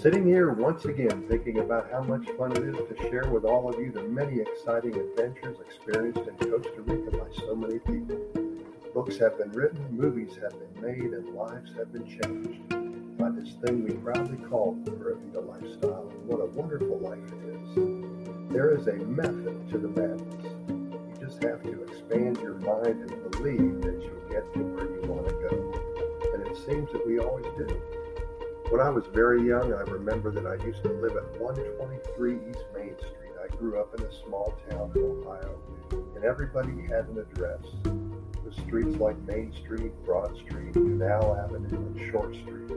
Sitting here once again thinking about how much fun it is to share with all of you the many exciting adventures experienced in Costa Rica by so many people. Books have been written, movies have been made, and lives have been changed by this thing we proudly call the Vida lifestyle. And what a wonderful life it is. There is a method to the madness. You just have to expand your mind and believe that you'll get to where you want to go. And it seems that we always do. When I was very young, I remember that I used to live at 123 East Main Street. I grew up in a small town in Ohio, and everybody had an address. The streets like Main Street, Broad Street, Canal Avenue, and Short Street.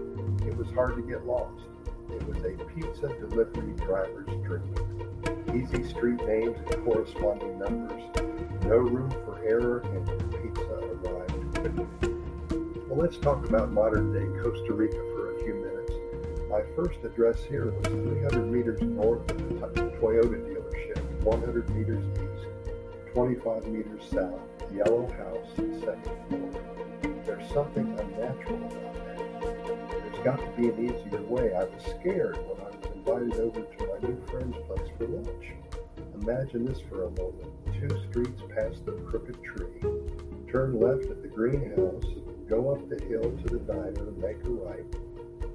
It was hard to get lost. It was a pizza delivery driver's dream. Easy street names and corresponding numbers. No room for error, and pizza arrived. Well, let's talk about modern day Costa Rica for a few minutes. My first address here was 300 meters north of the Toyota dealership, 100 meters east, 25 meters south, yellow house, second floor. There's something unnatural about that. There's got to be an easier way. I was scared when I was invited over to my new friend's place for lunch. Imagine this for a moment. Two streets past the crooked tree. Turn left at the greenhouse, go up the hill to the diner, make a right,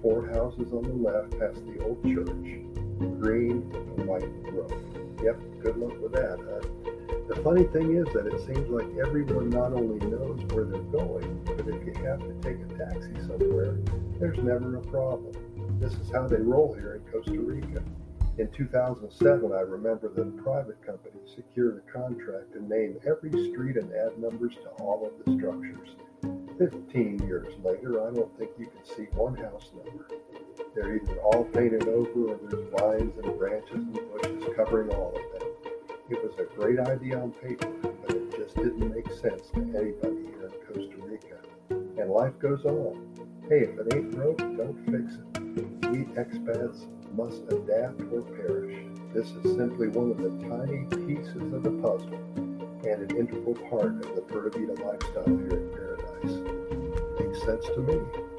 four houses on the left past the old church, green and white roof. Yep, good luck with that, huh? The funny thing is that it seems like everyone not only knows where they're going, but if you have to take a taxi somewhere, there's never a problem. This is how they roll here in Costa Rica. In 2007, I remember that a private company secured a contract to name every street and add numbers to all of the structures. 15 years later, I don't think you can see one house number. They're either all painted over or there's vines and branches and bushes covering all of them. It was a great idea on paper, but it just didn't make sense to anybody here in Costa Rica. And life goes on. Hey, if it ain't broke, don't fix it. We expats must adapt or perish. This is simply one of the tiny pieces of the puzzle and an integral part of the Pura lifestyle here sense to me.